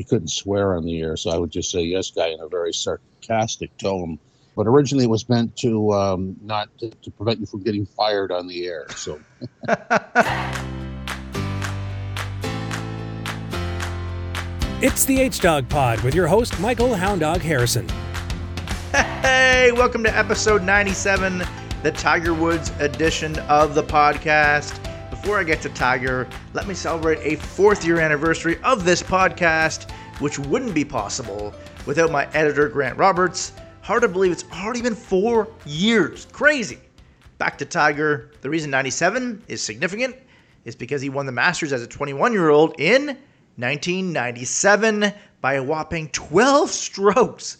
you couldn't swear on the air, so I would just say yes, guy in a very sarcastic tone. But originally, it was meant to um, not to, to prevent you from getting fired on the air. So. It's the H Dog Pod with your host, Michael Hound Dog Harrison. Hey, welcome to episode 97, the Tiger Woods edition of the podcast. Before I get to Tiger, let me celebrate a fourth year anniversary of this podcast, which wouldn't be possible without my editor, Grant Roberts. Hard to believe it's already been four years. Crazy. Back to Tiger. The reason 97 is significant is because he won the Masters as a 21 year old in 1997 by a whopping 12 strokes.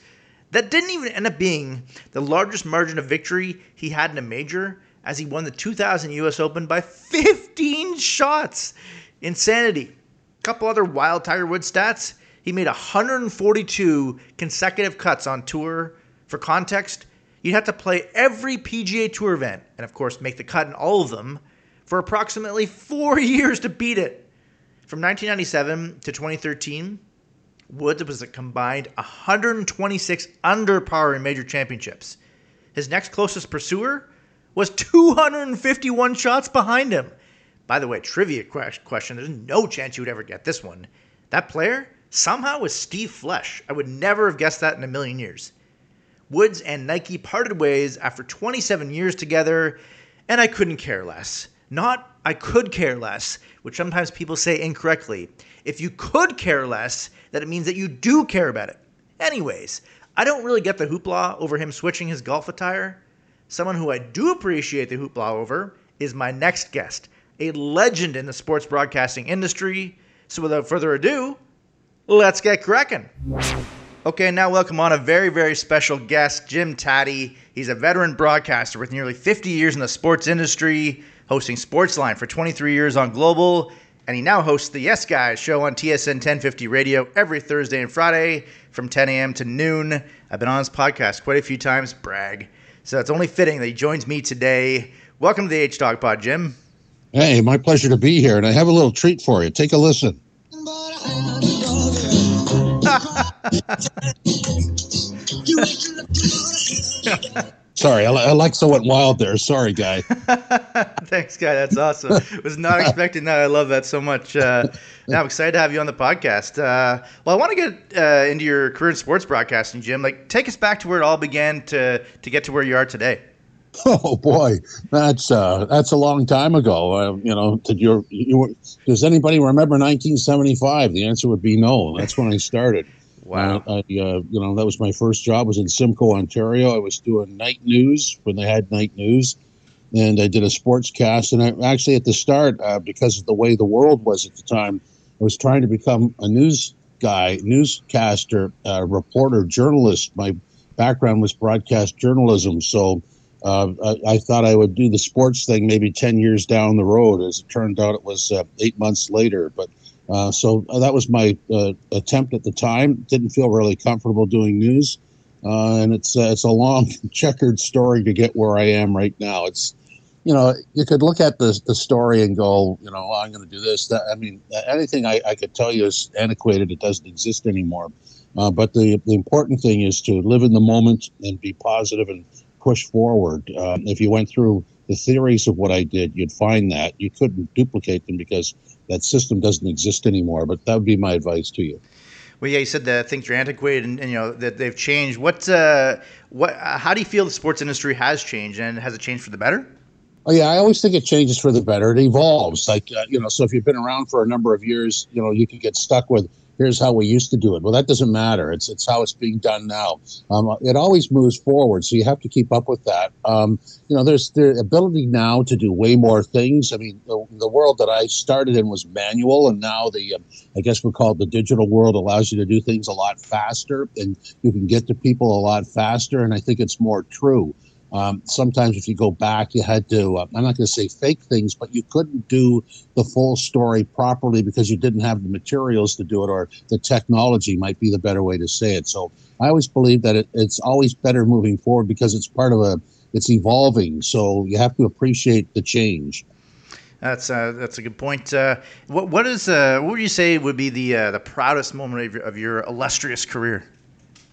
That didn't even end up being the largest margin of victory he had in a major, as he won the 2000 US Open by 15 shots. Insanity. A couple other wild Tiger Woods stats. He made 142 consecutive cuts on tour. For context, you'd have to play every PGA Tour event, and of course, make the cut in all of them, for approximately four years to beat it. From 1997 to 2013, Woods was a combined 126 under par in major championships. His next closest pursuer was 251 shots behind him. By the way, trivia question there's no chance you would ever get this one. That player somehow was Steve Flesch. I would never have guessed that in a million years. Woods and Nike parted ways after 27 years together, and I couldn't care less. Not I could care less, which sometimes people say incorrectly. If you could care less, that it means that you do care about it. Anyways, I don't really get the hoopla over him switching his golf attire. Someone who I do appreciate the hoopla over is my next guest, a legend in the sports broadcasting industry. So without further ado, let's get cracking. Okay, now welcome on a very, very special guest, Jim Tatti. He's a veteran broadcaster with nearly 50 years in the sports industry, hosting Sportsline for 23 years on Global, and he now hosts the Yes Guys show on TSN 1050 radio every Thursday and Friday from 10 a.m. to noon. I've been on his podcast quite a few times, brag. So it's only fitting that he joins me today. Welcome to the H Dog Pod, Jim. Hey, my pleasure to be here, and I have a little treat for you. Take a listen. Sorry, Alexa went wild there. Sorry, guy. Thanks, guy. That's awesome. Was not expecting that. I love that so much. Uh, now I'm excited to have you on the podcast. Uh, well, I want to get uh, into your career in sports broadcasting, Jim. Like, take us back to where it all began to to get to where you are today. Oh boy, that's uh, that's a long time ago. Uh, you know, did your you, does anybody remember 1975? The answer would be no. That's when I started. Wow. Uh, I, uh, you know, that was my first job. was in Simcoe, Ontario. I was doing night news when they had night news, and I did a sports cast. And I actually, at the start, uh, because of the way the world was at the time, I was trying to become a news guy, newscaster, uh, reporter, journalist. My background was broadcast journalism, so. Uh, I, I, thought I would do the sports thing maybe 10 years down the road. As it turned out, it was uh, eight months later. But uh, so uh, that was my uh, attempt at the time. Didn't feel really comfortable doing news, uh, and it's uh, it's a long, checkered story to get where I am right now. It's you know you could look at the the story and go, you know, I'm going to do this. That, I mean, anything I, I could tell you is antiquated. It doesn't exist anymore. But the the important thing is to live in the moment and be positive and push forward. Um, if you went through the theories of what I did, you'd find that you couldn't duplicate them because that system doesn't exist anymore. But that would be my advice to you. Well, yeah, you said that things are antiquated and, and you know that they've changed. What, uh, what, uh, how do you feel the sports industry has changed, and has it changed for the better? Oh yeah, I always think it changes for the better. It evolves, like uh, you know. So if you've been around for a number of years, you know you can get stuck with here's how we used to do it. Well, that doesn't matter. It's it's how it's being done now. Um, it always moves forward, so you have to keep up with that. Um, you know, there's the ability now to do way more things. I mean, the, the world that I started in was manual, and now the um, I guess we call it the digital world allows you to do things a lot faster, and you can get to people a lot faster. And I think it's more true. Um, sometimes, if you go back, you had to, uh, I'm not going to say fake things, but you couldn't do the full story properly because you didn't have the materials to do it, or the technology might be the better way to say it. So I always believe that it, it's always better moving forward because it's part of a, it's evolving. So you have to appreciate the change. That's uh, that's a good point. Uh, what what is uh, what would you say would be the uh, the proudest moment of your, of your illustrious career?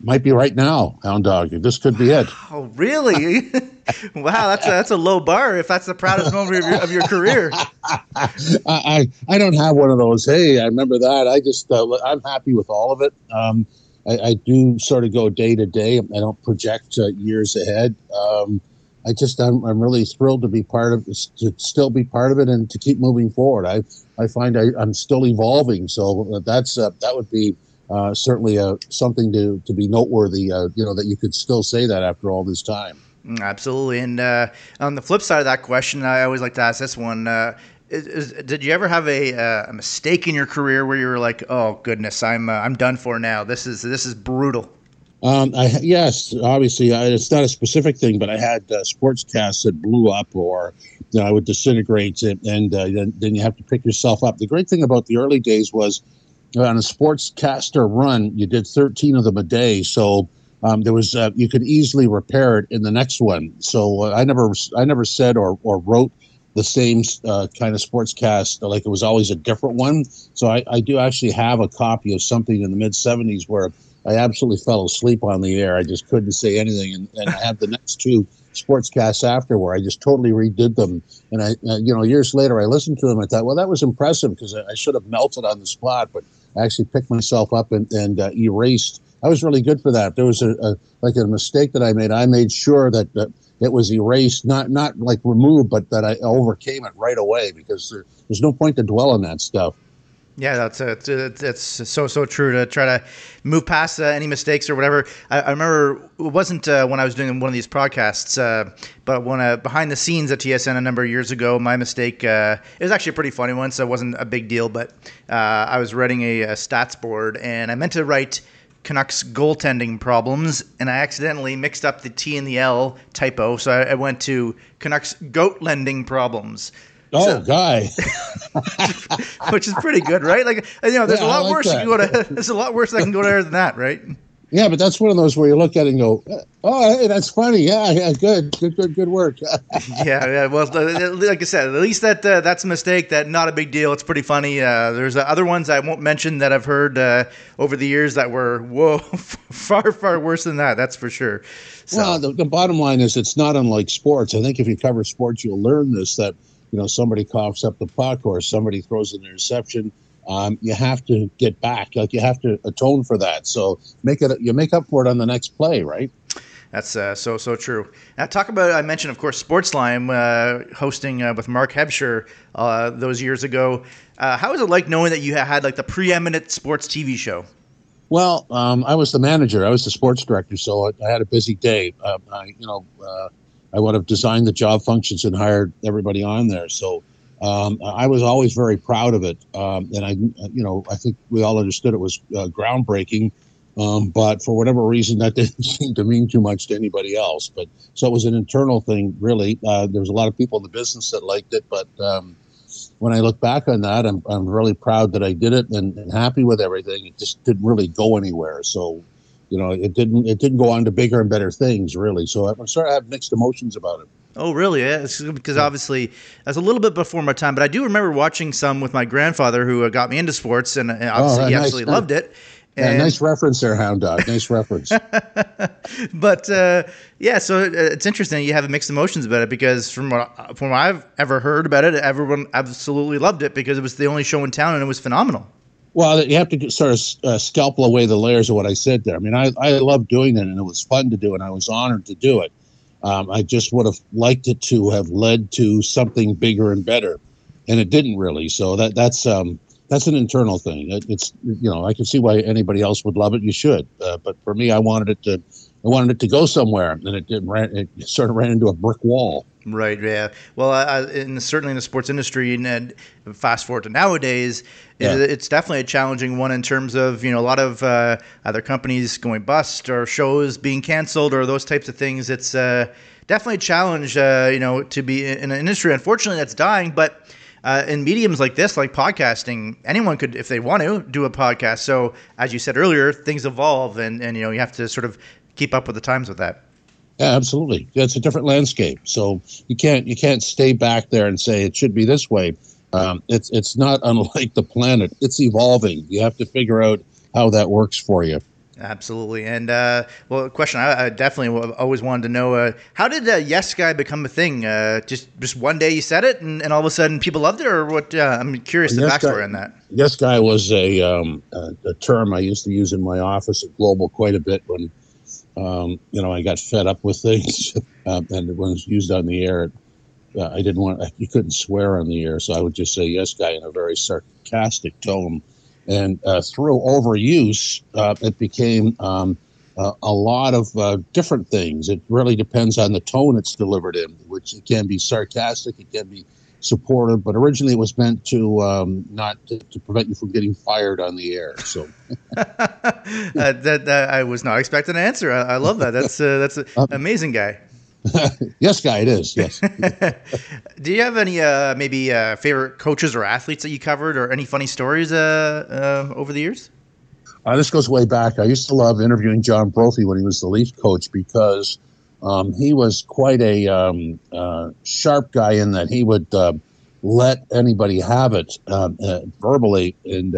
Might be right now, Hound Dog. This could be it. Oh, really? wow, that's a, that's a low bar. If that's the proudest moment of your, of your career, I, I I don't have one of those. Hey, I remember that. I just uh, I'm happy with all of it. Um, I, I, do sort of go day to day. I don't project uh, years ahead. Um, I just I'm, I'm really thrilled to be part of to still be part of it and to keep moving forward. I I find I, am still evolving, so that's uh, that would be uh, certainly uh, something to to be noteworthy. Uh, you know that you could still say that after all this time. Mm, absolutely, and uh, on the flip side of that question, I always like to ask this one. Uh, is, is, did you ever have a, a, mistake in your career where you were like, "Oh goodness, I'm I'm done for now. This is this is brutal." Um, I yes, obviously I, it's not a specific thing, but I had uh, sportscasts that blew up or you know, I would disintegrate, and, and uh, then, then you have to pick yourself up. The great thing about the early days was on a sportscaster run, you did 13 of them a day, so um, there was uh, you could easily repair it in the next one. So uh, I never I never said or or wrote the same uh, kind of sportscast like it was always a different one. So I, I do actually have a copy of something in the mid 70s where I absolutely fell asleep on the air. I just couldn't say anything, and, and I had the next two sportscasts after where I just totally redid them. And I, uh, you know, years later, I listened to them. I thought, well, that was impressive because I, I, should have melted on the spot, but I actually picked myself up and, and uh, erased. I was really good for that. There was a, a, like a mistake that I made. I made sure that, that it was erased, not not like removed, but that I overcame it right away because there, there's no point to dwell on that stuff. Yeah, that's uh, it's, so so true to try to move past uh, any mistakes or whatever. I, I remember it wasn't uh, when I was doing one of these podcasts, uh, but when uh, behind the scenes at TSN a number of years ago, my mistake uh, it was actually a pretty funny one, so it wasn't a big deal. But I was writing a, a, stats board, and I meant to write Canucks goaltending problems, and I accidentally mixed up the T and the L typo, so I, I went to Canucks goat lending problems. Oh, so, guy, which is pretty good, right? Like you know, there's yeah, a lot like worse. That. You can go to. There's a lot worse that can go there than that, right? Yeah, but that's one of those where you look at it and go, "Oh, hey, that's funny. Yeah, yeah, good, good, good, good work." yeah, yeah. Well, like I said, at least that uh, that's a mistake. That not a big deal. It's pretty funny. Uh, there's uh, other ones I won't mention that I've heard uh, over the years that were whoa, far, far worse than that. That's for sure. So. Well, the, the bottom line is, it's not unlike sports. I think if you cover sports, you'll learn this that you know somebody coughs up the puck or somebody throws an interception um, you have to get back like you have to atone for that so make it you make up for it on the next play right that's uh, so so true. Now, talk about I mentioned, of course, Sportsline uh, hosting uh, with Mark Hebscher uh, those years ago. Uh, how was it like knowing that you had like the preeminent sports TV show? Well, um, I was the manager. I was the sports director, so I, I had a busy day. Um, I, you know, uh, I would have designed the job functions and hired everybody on there. So um, I was always very proud of it, um, and I, you know, I think we all understood it was uh, groundbreaking. Um, but for whatever reason, that didn't seem to mean too much to anybody else. But so it was an internal thing, really. Uh, there was a lot of people in the business that liked it, but um, when I look back on that, I'm, I'm really proud that I did it and, and happy with everything. It just didn't really go anywhere. So you know, it didn't it didn't go on to bigger and better things really. So I'm sort of have mixed emotions about it. Oh, really? Yeah, because obviously that's a little bit before my time, but I do remember watching some with my grandfather who uh, got me into sports, and obviously oh, he nice, absolutely loved it. Yeah, nice reference there, Hound Dog. Nice reference. but uh, yeah, so uh, it's interesting. You have mixed emotions about it because from what from what I've ever heard about it, everyone absolutely loved it because it was the only show in town and it was phenomenal. Well, you have to sort of uh, scalpel away the layers of what I said there. I mean, I, I love doing it, and it was fun to do, and I was honored to do it. Um, I just would have liked it to have led to something bigger and better, and it didn't really. So that that's um, that's an internal thing. It, it's you know I can see why anybody else would love it. You should, uh, but for me, I wanted it to I wanted it to go somewhere, and it, it ran it sort of ran into a brick wall. Right. Yeah. Well, in, certainly in the sports industry, and fast forward to nowadays, yeah. it's definitely a challenging one in terms of you know a lot of uh, other companies going bust or shows being canceled or those types of things. It's uh, definitely a challenge, uh, you know, to be in an industry. Unfortunately, that's dying, but. Uh, in mediums like this, like podcasting, anyone could, if they want to, do a podcast. So, as you said earlier, things evolve, and, and you know you have to sort of keep up with the times with that. Yeah, absolutely. It's a different landscape. So you can't you can't stay back there and say it should be this way. Um, it's it's not unlike the planet. It's evolving. You have to figure out how that works for you. Absolutely. And uh, well, a question I, I, definitely always wanted to know: uh, How did uh, Yes Guy become a thing? Uh, just just one day you said it, and, and all of a sudden people loved it, or what? Uh, I'm curious the yes backstory guy, on that. Yes Guy was a, um, a, a term I used to use in my office at Global quite a bit when um, you know I got fed up with things, um, and when it was used on the air. Uh, I didn't want you couldn't swear on the air, so I would just say "yes, guy" in a very sarcastic tone and uh, through overuse, uh, it became um, uh, a lot of uh, different things. It really depends on the tone it's delivered in, which it can be sarcastic, it can be supportive, but originally it was meant to um, not to, to, prevent you from getting fired on the air. So uh, that, that, I was not expecting an answer. I, I love that. That's uh, that's an amazing guy. yes, guy, it is. Yes. Do you have any uh, maybe uh, favorite coaches or athletes that you covered, or any funny stories uh, uh over the years? Uh, this goes way back. I used to love interviewing John Brophy when he was the Leaf coach because um, he was quite a um, uh, sharp guy in that he would let anybody have it um, verbally. And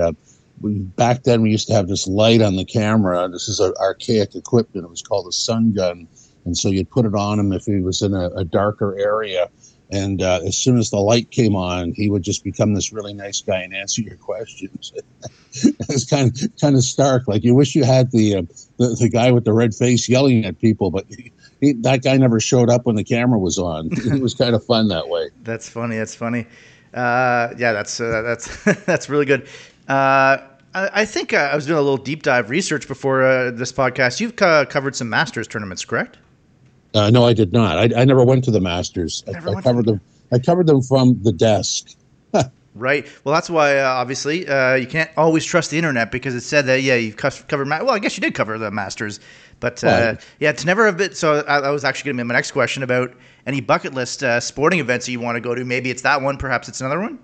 we, back then, we used to have this light on the camera. This is an archaic equipment. It was called a sun gun and so you'd put it on him if he was in a, a darker area. And uh, as soon as the light came on, he would just become this really nice guy and answer your questions. it's kind of kind of stark. Like you wish you had the, uh, the, the guy with the red face yelling at people, but he, that guy never showed up when the camera was on. it was kind of fun that way. That's funny. That's funny. Uh, yeah, that's uh, that's that's really good. Uh, I, I think uh, I was doing a little deep dive research before this podcast. You've co- covered some Masters tournaments, correct? Uh, no, I did not. I, I never went to the Masters. I, I covered them. I covered them from the desk. right. Well, that's why uh, obviously uh, you can't always trust the internet because it said that yeah you've covered. Ma- well, I guess you did cover the Masters, but uh, yeah, it's never a bit. So I, I was actually going to be my next question about any bucket list uh, sporting events that you want to go to. Maybe it's that one. Perhaps it's another one.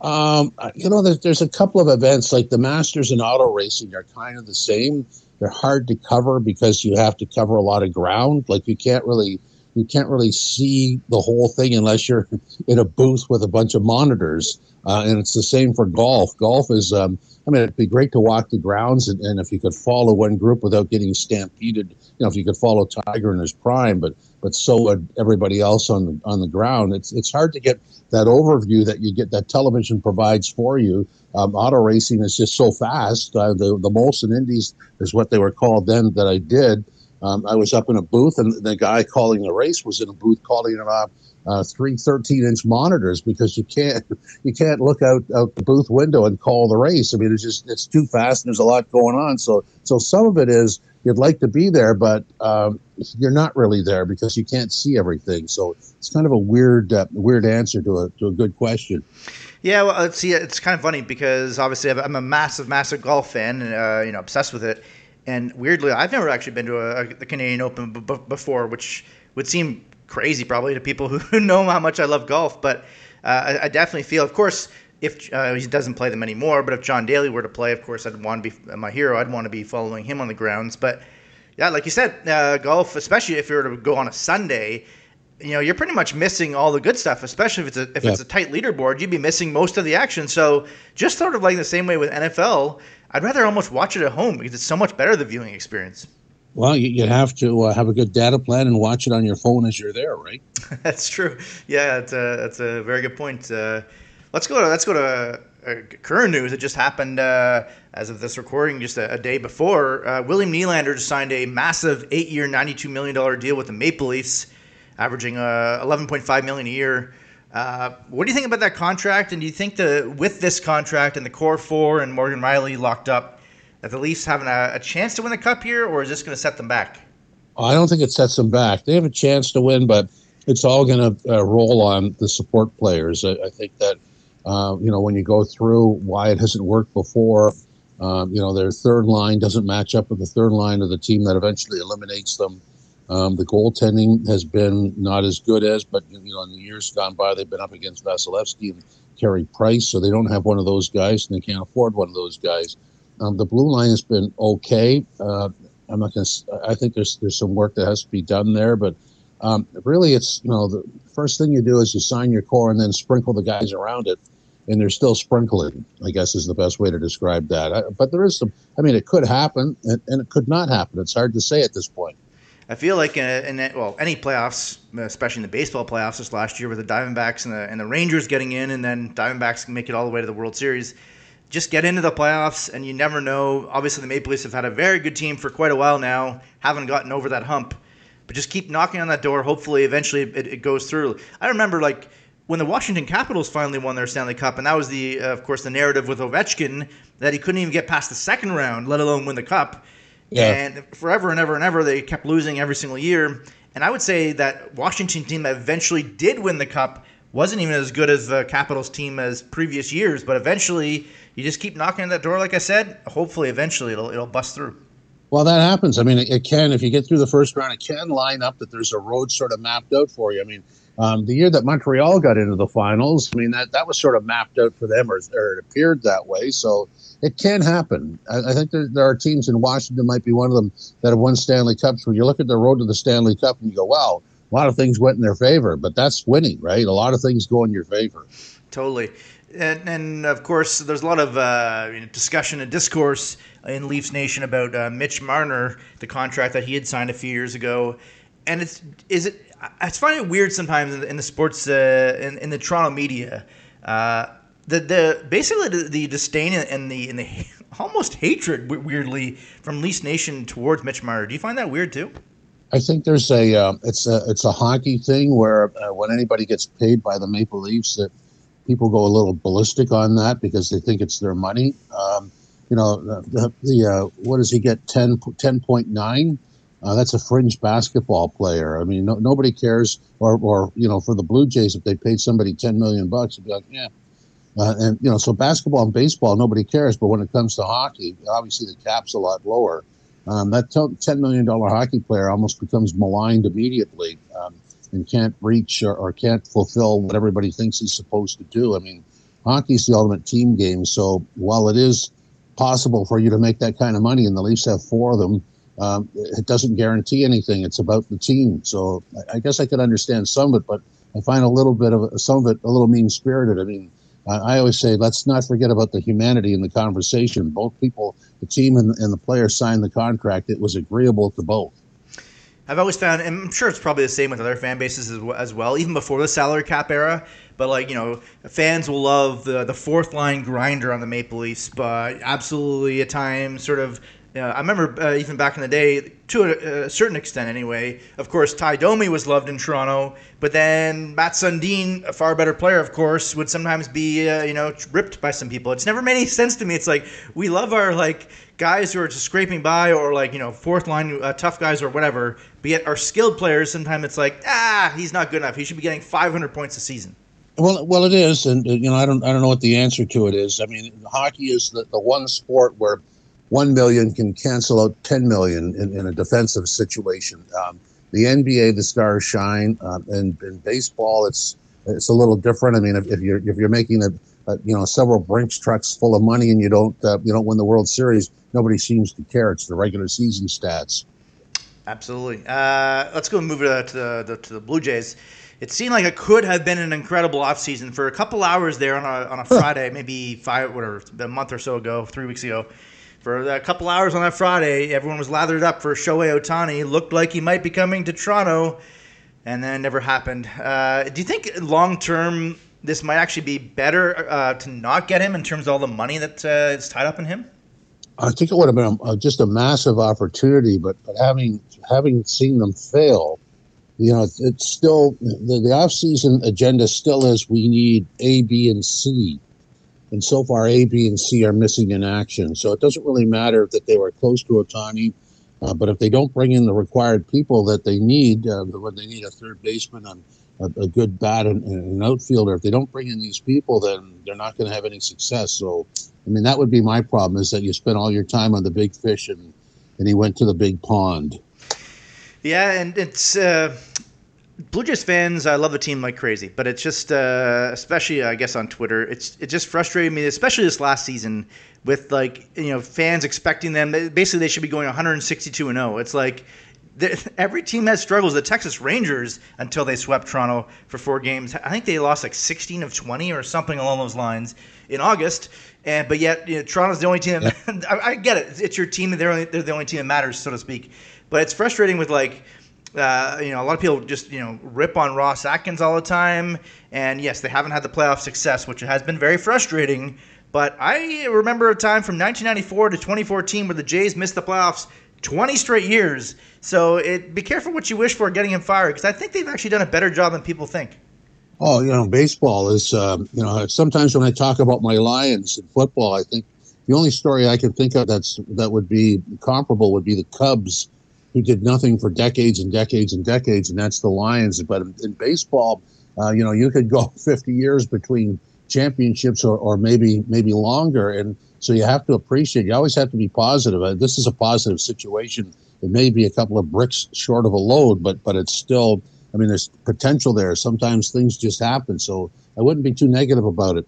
Um, you know, there's, there's a couple of events like the Masters and auto racing are kind of the same they're hard to cover because you have to cover a lot of ground. Like you can't really you can't really see the whole thing unless you're in a booth with a bunch of monitors. Uh, and it's the same for golf. Golf is, um, I mean, it'd be great to walk the grounds, and, and, if you could follow one group without getting stampeded, you know, if you could follow Tiger in his prime, but but so would everybody else on the on the ground. It's it's hard to get that overview that you get that television provides for you um, auto racing is just so fast. Uh, the the Molson Indies is what they were called then that I did. Um, I was up in a booth, and the guy calling the race was in a booth calling it off. Uh, three 13 inch monitors because you can't you can't look out, out the booth window and call the race. I mean, it's just it's too fast and there's a lot going on. So so some of it is you'd like to be there, but um, you're not really there because you can't see everything. So it's kind of a weird uh, weird answer to a to a good question. Yeah, well, see, it's kind of funny because obviously I'm a massive, massive golf fan, and uh, you know, obsessed with it. And weirdly, I've never actually been to a, a Canadian Open b- before, which would seem crazy probably to people who know how much I love golf. But uh, I, I, definitely feel, of course, if uh, he doesn't play them anymore, but if John Daly were to play, of course, I'd want to be my hero. I'd want to be following him on the grounds. But yeah, like you said, uh, golf, especially if you were to go on a Sunday, you know, you're pretty much missing all the good stuff, especially if it's a if yeah. it's a tight leaderboard. You'd be missing most of the action. So just sort of like the same way with NFL, I'd rather almost watch it at home because it's so much better the viewing experience. Well, you, you have to uh, have a good data plan and watch it on your phone as you're there, right? that's true. Yeah, that's a, that's a very good point. Uh, let's go to let's go to uh, current news. It just happened uh, as of this recording, just a, a day before. Uh, William Nylander just signed a massive eight-year, ninety-two million dollar deal with the Maple Leafs averaging uh, 11.5 million a year. What do you think about that contract? And do you think that with this contract and the core four and Morgan Rielly locked up, that the Leafs having a, a chance to win the cup here, or is this going to set them back? I don't think it sets them back. They have a chance to win, but it's all going to uh, roll on the support players. I, I think that uh, you know when you go through why it hasn't worked before. Um, you know their third line doesn't match up with the third line of the team that eventually eliminates them. Um, the goaltending has been not as good as, but you know, in the years gone by, they've been up against Vasilevskiy and Carey Price, so they don't have one of those guys, and they can't afford one of those guys. Um, the blue line has been okay. Uh, I'm not going. I think there's there's some work that has to be done there, but um, really, it's you know the first thing you do is you sign your core and then sprinkle the guys around it, and they're still sprinkling. I guess is the best way to describe that. I, but there is some. I mean, it could happen, and, and it could not happen. It's hard to say at this point. I feel like in, in well any playoffs, especially in the baseball playoffs this last year with the Diamondbacks and the and the Rangers getting in, and then Diamondbacks make it all the way to the World Series. Just get into the playoffs, and you never know. Obviously, the Maple Leafs have had a very good team for quite a while now, haven't gotten over that hump, but just keep knocking on that door. Hopefully, eventually it, it goes through. I remember like when the Washington Capitals finally won their Stanley Cup, and that was the, uh, of course, the narrative with Ovechkin that he couldn't even get past the second round, let alone win the cup. Yeah. And forever and ever and ever, they kept losing every single year. And I would say that Washington team that eventually did win the cup wasn't even as good as the Capitals team as previous years. But eventually, you just keep knocking on that door, like I said. Hopefully, eventually, it'll it'll bust through. Well, that happens. I mean, it, it can if you get through the first round. It can line up that there's a road sort of mapped out for you. I mean, um, the year that Montreal got into the finals, I mean that that was sort of mapped out for them, or, or it appeared that way. So it can happen. I, I think there, there, are teams in Washington, might be one of them, that have won Stanley Cups. When you look at the road to the Stanley Cup and you go, wow, a lot of things went in their favor, but that's winning, right? A lot of things go in your favor. Totally. And, and of course, there's a lot of uh, discussion and discourse in Leafs Nation about uh, Mitch Marner, the contract that he had signed a few years ago. And it's is it? I find it weird sometimes in the, in the sports uh, in, in the Toronto media. Uh, the the basically the, the disdain and the and the almost hatred weirdly from Leafs Nation towards Mitch Marner. Do you find that weird too? I think there's a uh, it's a it's a hockey thing where uh, when anybody gets paid by the Maple Leafs that people go a little ballistic on that because they think it's their money. Um, you know the, the uh, what does he get 10 10.9 uh, that's a fringe basketball player. I mean, no, nobody cares. Or, or you know, for the Blue Jays, if they paid somebody ten million bucks, it'd be like, yeah, uh, and you know, so basketball and baseball, nobody cares. But when it comes to hockey, obviously the cap's a lot lower. Um, that ten million dollar hockey player almost becomes maligned immediately um, and can't reach or, or, can't fulfill what everybody thinks he's supposed to do. I mean, hockey's the ultimate team game. So while it is possible for you to make that kind of money, and the Leafs have four of them, um, it doesn't guarantee anything. It's about the team. So I, I guess I could understand some of it, but I find a little bit of some of it a little mean spirited. I mean I always say, let's not forget about the humanity in the conversation. Both people, the team and, and the player, signed the contract. It was agreeable to both. I've always found, and I'm sure it's probably the same with other fan bases as well, even before the salary cap era. But like you know, fans will love the the fourth line grinder on the Maple Leafs, but absolutely at times sort of yeah, I remember uh, even back in the day, to a, a, certain extent anyway. Of course, Ty Domi was loved in Toronto, but then Mats Sundin, a far better player, of course, would sometimes be uh, you know ripped by some people. It's never made any sense to me. It's like we love our like guys who are just scraping by or like you know fourth line uh, tough guys or whatever. But yet our skilled players, sometimes it's like ah, he's not good enough. He should be getting 500 points a season. Well, well, it is, and you know, I don't, I don't know what the answer to it is. I mean, hockey is the, the one sport where one million can cancel out 10 million in, in a defensive situation. Um, the NBA, the stars shine, uh, and in baseball, it's it's a little different. I mean, if, if you're if you're making a, a, you know several Brinks trucks full of money and you don't uh, you don't win the World Series, nobody seems to care. It's the regular season stats. Absolutely. Uh, let's go and move to, to, the, to the Blue Jays. It seemed like it could have been an incredible offseason for a couple hours there on a, on a Friday, maybe five, whatever, a month or so ago, three weeks ago for a couple hours on that Friday, everyone was lathered up for Shohei Ohtani. Looked like he might be coming to Toronto, and then it never happened. Uh, do you think long term this might actually be better uh, to not get him in terms of all the money that uh, is tied up in him? I think it would have been a, just a massive opportunity, but, but having having seen them fail, you know, it's, it's still the, the off season agenda still is we need A, B, and C and so far, A, B, and C are missing in action. So it doesn't really matter that they were close to Ohtani, uh, but if they don't bring in the required people that they need, uh, when they need a third baseman and a, a good bat and, and, an outfielder, if they don't bring in these people, then they're not going to have any success. So, I mean, that would be my problem: is that you spend all your time on the big fish and and he went to the big pond. Yeah, and it's. Uh Blue Jays fans, I love the team like crazy, but it's just, uh, especially I guess on Twitter, it's it just frustrated me, especially this last season with like you know fans expecting them. Basically, they should be going 162 and 0. It's like every team has struggles. The Texas Rangers, until they swept Toronto for four games, I think they lost like 16 of 20 or something along those lines in August. And but yet, you know, Toronto's the only team. That. I, I, get it. It's your team. They're only, they're the only team that matters, so to speak. But it's frustrating with like. Uh, you know, a lot of people just you know rip on Ross Atkins all the time, and yes, they haven't had the playoff success, which has been very frustrating. But I remember a time from 1994 to 2014 where the Jays missed the playoffs 20 straight years. So it, be careful what you wish for getting him fired because I think they've actually done a better job than people think. Oh, you know, baseball is, uh, you know, sometimes when I talk about my Lions in football, I think the only story I can think of that's that would be comparable would be the Cubs, who did nothing for decades and decades and decades, and that's the Lions. But in, baseball, uh, you know, you could go 50 years between championships or, or maybe maybe longer, and so you have to appreciate. You always have to be positive. Uh, this is a positive situation. It may be a couple of bricks short of a load, but but it's still. I mean, there's potential there. Sometimes things just happen. So I wouldn't be too negative about it.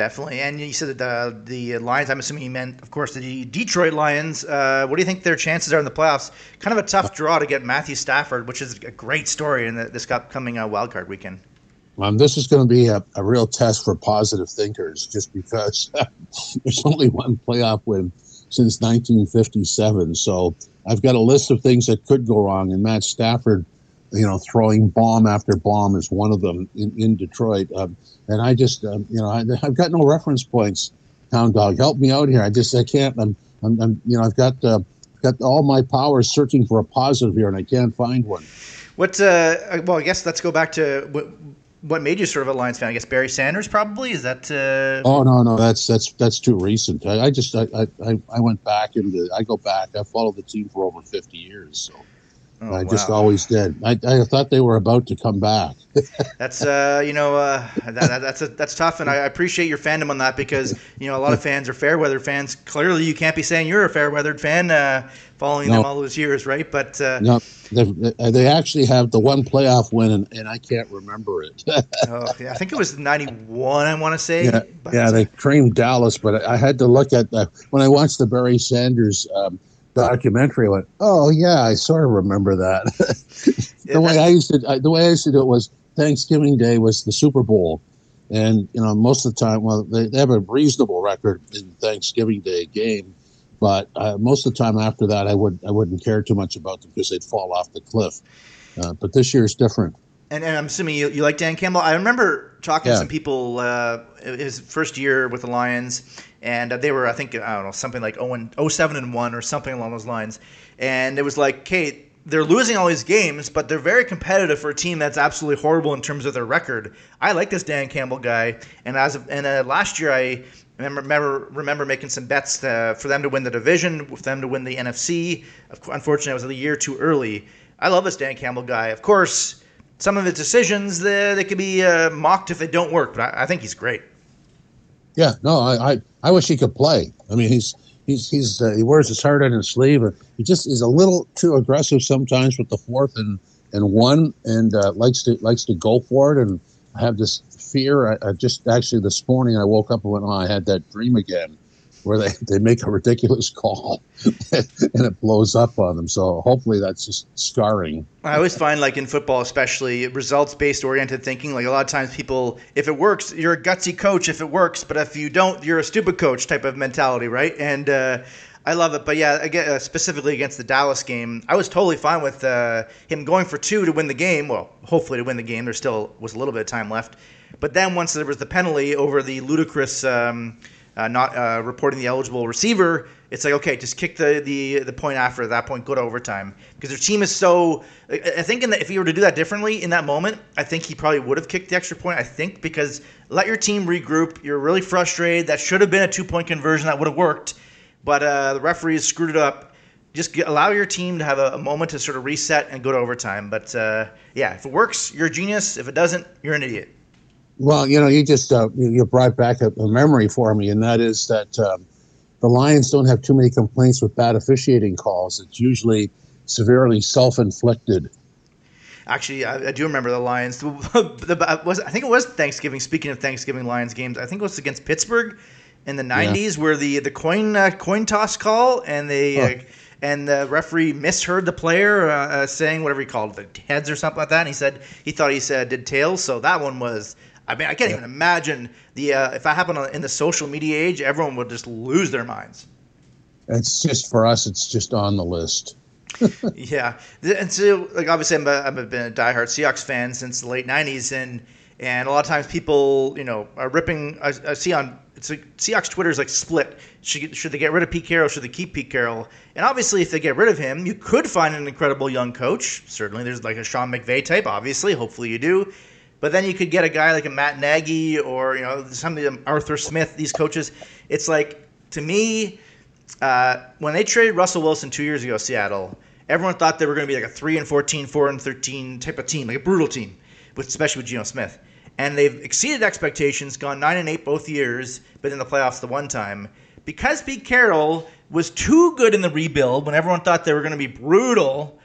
Definitely. And you said that the, the Lions, I'm assuming you meant, of course, the Detroit Lions. Uh, what do you think their chances are in the playoffs? Kind of a tough draw to get Matthew Stafford, which is a great story in the, this upcoming uh, wildcard weekend. Um, this is going to be a, a, real test for positive thinkers just because there's only one playoff win since 1957. So I've got a list of things that could go wrong, and Matt Stafford, you know, throwing bomb after bomb is one of them in, in Detroit. Um, and I just, um, you know, I, have got no reference points. Hound Dog, help me out here. I just, I can't. I'm, I'm, I'm you know, I've got, uh, got all my powers searching for a positive here, and I can't find one. What? Uh, well, I guess let's go back to what, what made you sort of a Lions fan? I guess Barry Sanders probably is that. Uh... Oh no, no, that's that's that's too recent. I, I just I, I I went back into I go back. I followed the team for over fifty years, so oh, I wow. just always did. I, I thought they were about to come back. that's uh you know uh that, that, that's a, that's tough, and I appreciate your fandom on that because you know a lot of fans are fair weather fans. Clearly, you can't be saying you're a fair weathered fan. Uh, following no. them all those years, right? But uh, no, they actually have the one playoff win, and, and I can't remember it. oh, yeah, I think it was '91. I want to say. Yeah, yeah, they creamed Dallas, but I had to look at the when I watched the Barry Sanders. Um, documentary. Went, oh yeah, I sort of remember that. the way I used to, I, the way I used to do it was Thanksgiving Day was the Super Bowl, and you know most of the time, well, they, they have a reasonable record in Thanksgiving Day game, but uh, most of the time after that, I would I wouldn't care too much about them because they'd fall off the cliff. Uh, but this year is different. And, and I'm assuming you, you like Dan Campbell. I remember talking yeah. to some people uh, his first year with the Lions, and they were I think I don't know something like 0, and, 07 and one or something along those lines. And it was like, Kate, they're losing all these games, but they're very competitive for a team that's absolutely horrible in terms of their record. I like this Dan Campbell guy, and as of, and uh, last year I remember remember, remember making some bets uh, for them to win the division, for them to win the NFC. Unfortunately, it was a year too early. I love this Dan Campbell guy. Of course, some of his decisions they, they could be uh, mocked if they don't work, but I, I, think he's great. Yeah, no, I, I, I wish he could play. I mean, he's he's he's uh, he wears his heart on his sleeve. And he just is a little too aggressive sometimes with the fourth and and one, and uh, likes to likes to go for it. And I have this fear. I, I, just actually this morning I woke up and went, oh, I had that dream again, where they, they make a ridiculous call and it blows up on them. So hopefully that's just scarring. I always find like in football, especially results based oriented thinking. Like a lot of times people, if it works, you're a gutsy coach if it works, but if you don't, you're a stupid coach type of mentality, right? And uh, I love it, but yeah, again, uh, specifically against the Dallas game, I was totally fine with uh, him going for two to win the game. Well, hopefully to win the game. There still was a little bit of time left, but then once there was the penalty over the ludicrous um, uh, not uh, reporting the eligible receiver, it's like okay, just kick the, the the point after that point, go to overtime because their team is so. I think the, if he were to do that differently in that moment, I think he probably would have kicked the extra point. I think because let your team regroup. You're really frustrated. That should have been a two point conversion that would have worked, but uh, the referees screwed it up. Just get, allow your team to have a, a, moment to sort of reset and go to overtime. But uh, yeah, if it works, you're a genius. If it doesn't, you're an idiot. Well, you know, you just uh, you brought back a, a, memory for me, and that is that um, the Lions don't have too many complaints with bad officiating calls. It's usually severely self-inflicted. Actually, I, I do remember the Lions. The, the, was I think it was Thanksgiving. Speaking of Thanksgiving Lions games, I think it was against Pittsburgh in the '90s, yeah. where the the coin uh, coin toss call and they. Uh, and the referee misheard the player uh, uh, saying whatever he called it, the heads or something like that. And he said he thought he said did tails. So that one was. I mean, I can't yeah. even imagine the uh, if that happened in the social media age, everyone would just lose their minds. It's just for us. It's just on the list. yeah, and so like obviously I'm a, I've been a diehard Seahawks fan since the late '90s, and and a lot of times people you know are ripping. I, I see on it's like Seahawks Twitter is like split. Should, should they get rid of Pete Carroll? Should they keep Pete Carroll? And obviously, if they get rid of him, you could find an incredible young coach. Certainly, there's like a Sean McVay type. Obviously, hopefully you do. But then you could get a guy like a Matt Nagy or you know some of them Arthur Smith. These coaches, it's like to me, uh, when they traded Russell Wilson two years ago, Seattle, everyone thought they were going to be like a three and 14, 4 and thirteen type of team, like a brutal team, with especially with Geno Smith and they've exceeded expectations, gone nine and eight both years, but in the playoffs the one time. Because Pete Carroll was too good in the rebuild when everyone thought they were going to be brutal,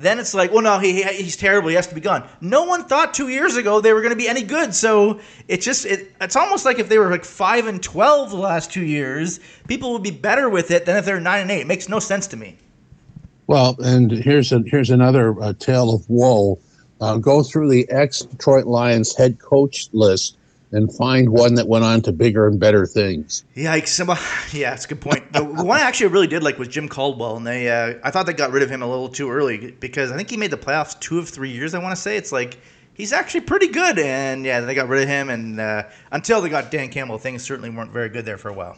then it's like, well, no, he, he's terrible. He has to be gone. No one thought two years ago they were going to be any good. So it's just it, it's almost like if they were like five and twelve the last two years, people would be better with it than if they're nine and eight. It makes no sense to me. Well, and here's a, here's another uh, tale of woe uh, go through the ex Detroit Lions head coach list and find one that went on to bigger and better things. Yikes! Yeah, that's a good point. the one I actually really did like was Jim Caldwell, and they uh, I thought they got rid of him a little too early because I think he made the playoffs two of three years. I want to say it's like he's actually pretty good, and yeah, they got rid of him, and uh, until they got Dan Campbell, things certainly weren't very good there for a while.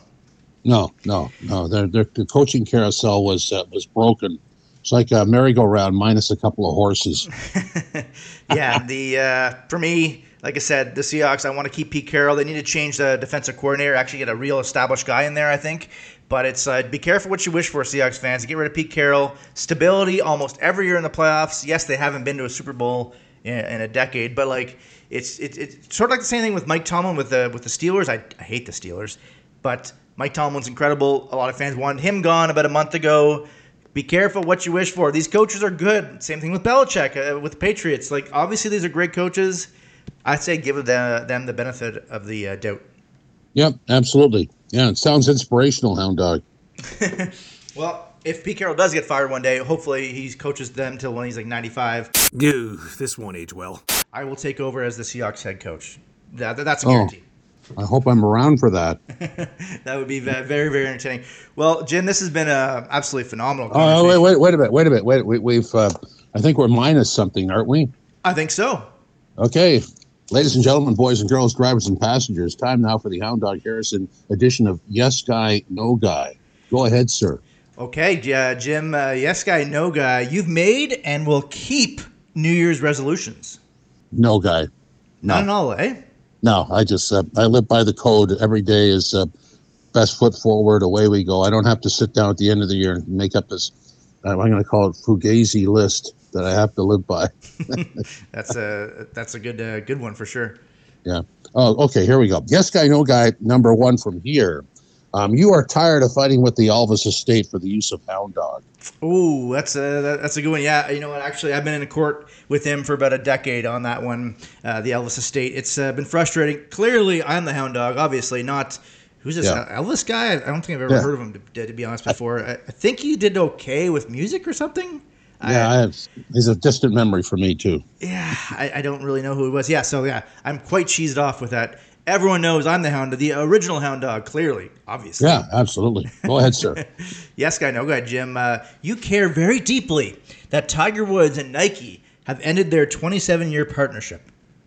No, no, no. Their, their the coaching carousel was uh, was broken it's like a merry-go-round minus a couple of horses. yeah, the uh, for me, like I said, the Seahawks. I want to keep Pete Carroll. They need to change the defensive coordinator. Actually, get a real established guy in there. I think. But it's uh, be careful what you wish for, Seahawks fans. Get rid of Pete Carroll. Stability almost every year in the playoffs. Yes, they haven't been to a Super Bowl in, in a decade, but like it's, it's it's sort of like the same thing with Mike Tomlin with the with the Steelers. I, I hate the Steelers, but Mike Tomlin's incredible. A lot of fans wanted him gone about a month ago be careful what you wish for. These coaches are good. Same thing with Belichick, uh, with the Patriots. Like, obviously, these are great coaches. I'd say give them, them the benefit of the uh, doubt. Yep, absolutely. Yeah, it sounds inspirational, Hound Dog. well, if Pete Carroll does get fired one day, hopefully he coaches them till when he's like 95. Ew, this won't age well. I will take over as the Seahawks head coach. That, that's a guarantee. Oh. I hope I'm around for that. that would be very, very entertaining. Well, Jim, this has been a absolutely phenomenal. Oh, wait, wait, wait a minute, wait a minute, wait. We, we've, uh, I think we're minus something, aren't we? I think so. Okay, ladies and gentlemen, boys and girls, drivers and passengers, time now for the Hound Dog Harrison edition of Yes Guy, No Guy. Go ahead, sir. Okay, uh, Jim. Uh, yes Guy, No Guy. You've made and will keep New Year's resolutions. No guy. No. Not at all, eh? no, I just uh, I live by the code. Every day is uh, best foot forward. Away we go. I don't have to sit down at the end of the year and make up this. Uh, I'm going to call it fugazi list that I have to live by. that's a that's a good uh, good one for sure. Yeah. Oh, okay. Here we go. Yes, guy, no guy. Number one from here. Um, you are tired of fighting with the Elvis estate for the use of Hound Dog. Oh, that's a that's a good one. Yeah, you know what? Actually, I've been in a court with him for about a decade on that one, uh, the Elvis estate. It's uh, been frustrating. Clearly, I'm the Hound Dog. Obviously, not who's this yeah. Elvis guy? I don't think I've ever yeah. heard of him to, to, be honest before. I, I, think he did okay with music or something. Yeah, I, I have, he's a distant memory for me too. Yeah, I, I don't really know who he was. Yeah, so yeah, I'm quite cheesed off with that. Everyone knows I'm the hound, the original hound dog, clearly, obviously. Yeah, absolutely. Go ahead, sir. yes, guy, no, go ahead, Jim. Uh, you care very deeply that Tiger Woods and Nike have ended their 27 year partnership.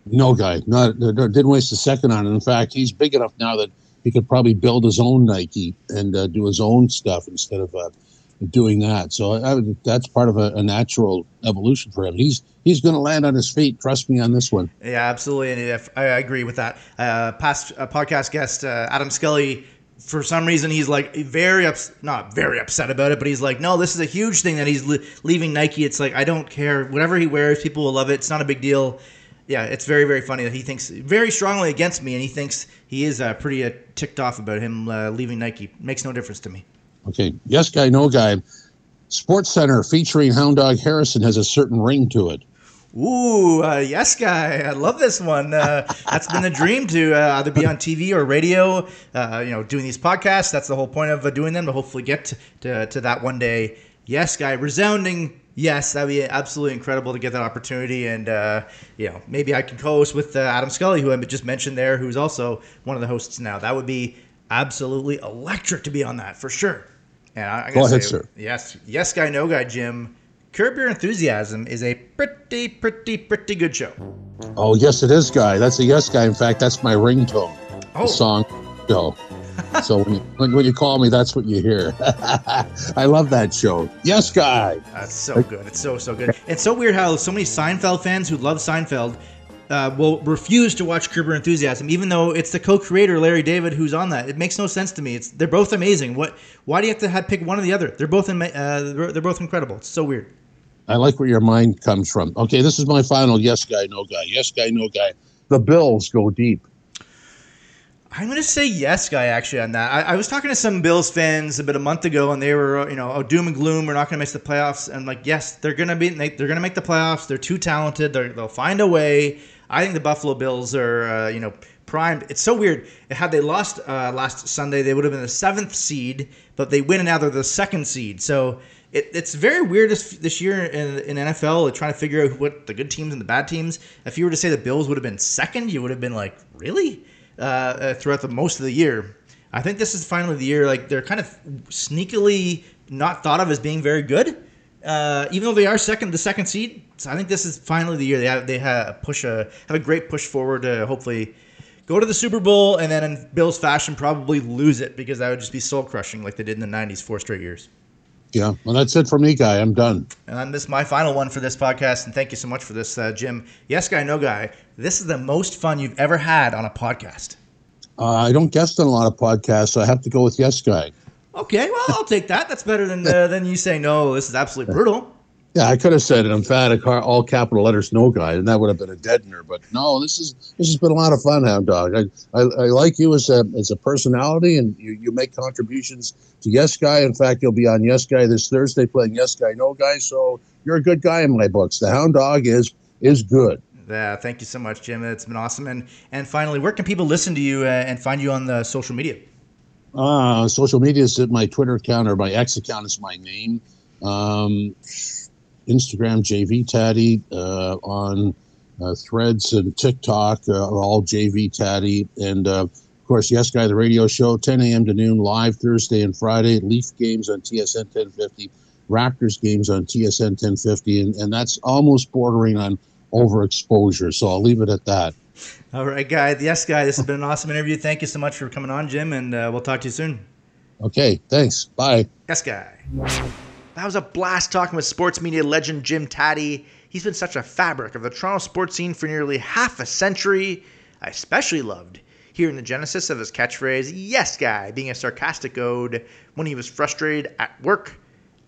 No, guy, not didn't waste a second on it. In fact, he's big enough now that he could probably build his own Nike and uh, do his own stuff instead of uh, doing that. So I, that's part of a, a, natural evolution for him. He's he's going to land on his feet. Trust me on this one. Yeah, absolutely, and if, I agree with that. Uh, past uh, podcast guest uh, Adam Scully. For some reason, he's like very ups- not very upset about it, but he's like, no, this is a huge thing that he's leaving Nike. It's like I don't care, whatever he wears, people will love it. It's not a big deal. Yeah, it's very very funny that he thinks very strongly against me, and he thinks he is uh, pretty uh, ticked off about him uh, leaving Nike. Makes no difference to me. Okay, yes guy, no guy. Sports Center featuring Hound Dog Harrison has a certain ring to it. Ooh, uh, yes, guy. I love this one. Uh, that's been a dream to uh, either be on TV or radio. Uh, you know, doing these podcasts. That's the whole point of uh, doing them to hopefully get to, to, to that one day. Yes, guy. Resounding yes. That'd be absolutely incredible to get that opportunity. And uh, you know, maybe I can co-host with Adam Scully, who I just mentioned there, who's also one of the hosts now. That would be absolutely electric to be on that for sure. And I, I Go ahead, say, sir. Yes, yes, guy, no guy, Jim. Curb Your Enthusiasm is a pretty, pretty, pretty good show. Oh, yes, it is, guy. That's a yes, guy. In fact, that's my ringtone. Oh. Song show. so when you, when, when you call me, that's what you hear. I love that show. Yes, guy. That's so good. It's so so good. It's so weird how so many Seinfeld fans who love Seinfeld uh, will refuse to watch Curb Your Enthusiasm, even though it's the co-creator Larry David who's on that. It makes no sense to me. It's they're both amazing. What? Why do you have to have, pick one or the other? They're both ama- uh, they're, both incredible. It's so weird. I like where your mind comes from. Okay, this is my final yes, guy, no guy. Yes, guy, no guy. The Bills go deep. I'm gonna say yes, guy. Actually, on that, I, I, was talking to some Bills fans about a month ago, and they were, you know, oh, doom and gloom. We're not gonna miss the playoffs. And like, yes, they're gonna be. They're gonna make the playoffs. They're too talented. they will find a way. I think the Buffalo Bills are, uh, you know, primed. It's so weird. Had they lost uh, last Sunday, they would have been the seventh seed, but they win and now they're the second seed. So it, it's very weird this, this year in, in NFL trying to figure out what the good teams and the bad teams. If you were to say the Bills would have been second, you would have been like, really? Uh, uh, throughout the most of the year. I think this is finally the year. Like they're kind of sneakily not thought of as being very good, uh, even though they are second, the second seed. So I think this is finally the year they have they have push a have a great push forward to hopefully go to the Super Bowl and then in Bills fashion probably lose it because that would just be soul crushing like they did in the '90s, four straight years. Yeah, well, that's it for me, guy. I'm done. And this is my final one for this podcast. And thank you so much for this, uh, Jim. Yes, guy, no guy. This is the most fun you've ever had on a podcast. Uh, I don't guest on a lot of podcasts, so I have to go with yes, guy. Okay, well, I'll take that. That's better than uh, than you saying no. This is absolutely brutal. Yeah, I could have said an emphatic all capital letters no guy, and that would have been a deadener. But no, this is this has been a lot of fun, Hound Dog. I, I, I like you as a as a personality, and you, you make contributions to Yes Guy. In fact, you'll be on Yes Guy this Thursday playing Yes Guy No Guy. So you're a good guy in my books. The Hound Dog is is good. Yeah, thank you so much, Jim. It's been awesome. And and finally, where can people listen to you uh, and find you on the social media? Uh, social media is at my Twitter account or my X account is my name. Um, Instagram, JV Tatti, uh, on uh, Threads and TikTok, uh, all JV Tatti, and uh, of course, Yes Guy, the radio show, 10 a.m. to noon, live Thursday and Friday. Leaf games on TSN 1050, Raptors games on TSN 1050, and, and that's almost bordering on overexposure. So I'll leave it at that. All right, guy. Yes, guy. This has been an awesome interview. Thank you so much for coming on, Jim, and uh, we'll talk to you soon. Okay, thanks. Bye. Yes, guy. That was a blast talking with sports media legend Jim Tatti. He's been such a fabric of the Toronto sports scene for nearly half a century. I especially loved hearing the genesis of his catchphrase, Yes Guy, being a sarcastic ode when he was frustrated at work.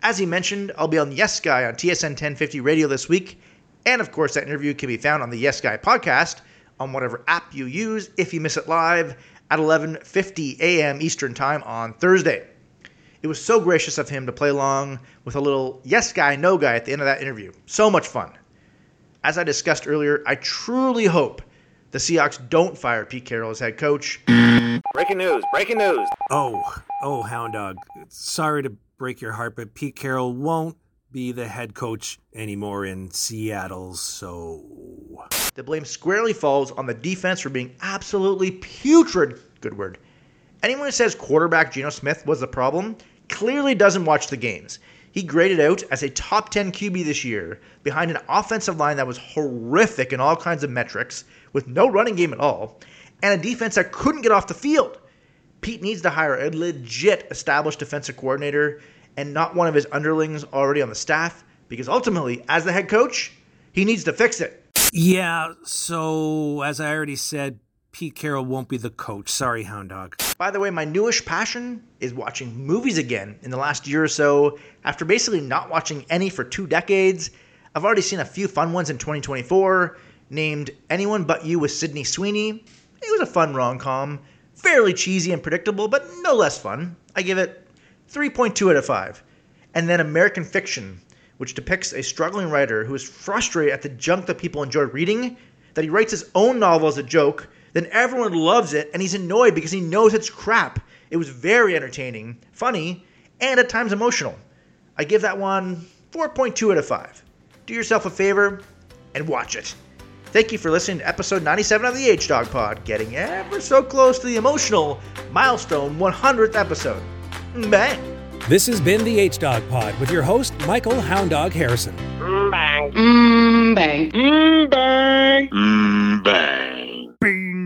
As he mentioned, I'll be on Yes Guy on TSN 1050 radio this week. And of course, that interview can be found on the Yes Guy podcast on whatever app you use if you miss it live at 11:50 a.m. Eastern Time on Thursday. It was so gracious of him to play along with a little yes guy, no guy at the end of that interview. So much fun. As I discussed earlier, I truly hope the Seahawks don't fire Pete Carroll as head coach. Breaking news, breaking news. Oh, oh, Hound Dog. Sorry to break your heart, but Pete Carroll won't be the head coach anymore in Seattle, so. The blame squarely falls on the defense for being absolutely putrid. Good word. Anyone who says quarterback Geno Smith was the problem clearly doesn't watch the games. He graded out as a top 10 QB this year behind an offensive line that was horrific in all kinds of metrics, with no running game at all, and a defense that couldn't get off the field. Pete needs to hire a legit established defensive coordinator and not one of his underlings already on the staff, because ultimately, as the head coach, he needs to fix it. Yeah, so as I already said, Pete Carroll won't be the coach. Sorry, Hound Dog. By the way, my newish passion is watching movies again in the last year or so. After basically not watching any for two decades, I've already seen a few fun ones in 2024, named Anyone But You with Sydney Sweeney. It was a fun rom com, fairly cheesy and predictable, but no less fun. I give it 3.2 out of 5. And then American Fiction which depicts a struggling writer who is frustrated at the junk that people enjoy reading, that he writes his own novel as a joke, then everyone loves it, and he's annoyed because he knows it's crap. It was very entertaining, funny, and at times emotional. I give that one 4.2 out of 5. Do yourself a favor and watch it. Thank you for listening to episode 97 of the H Dog Pod, getting ever so close to the emotional milestone 100th episode. Bang! This has been the H Dog Pod with your host, Michael Houndog Harrison. Mm, bang. Mm, bang. Mm, bang. Mm, bang. Bing.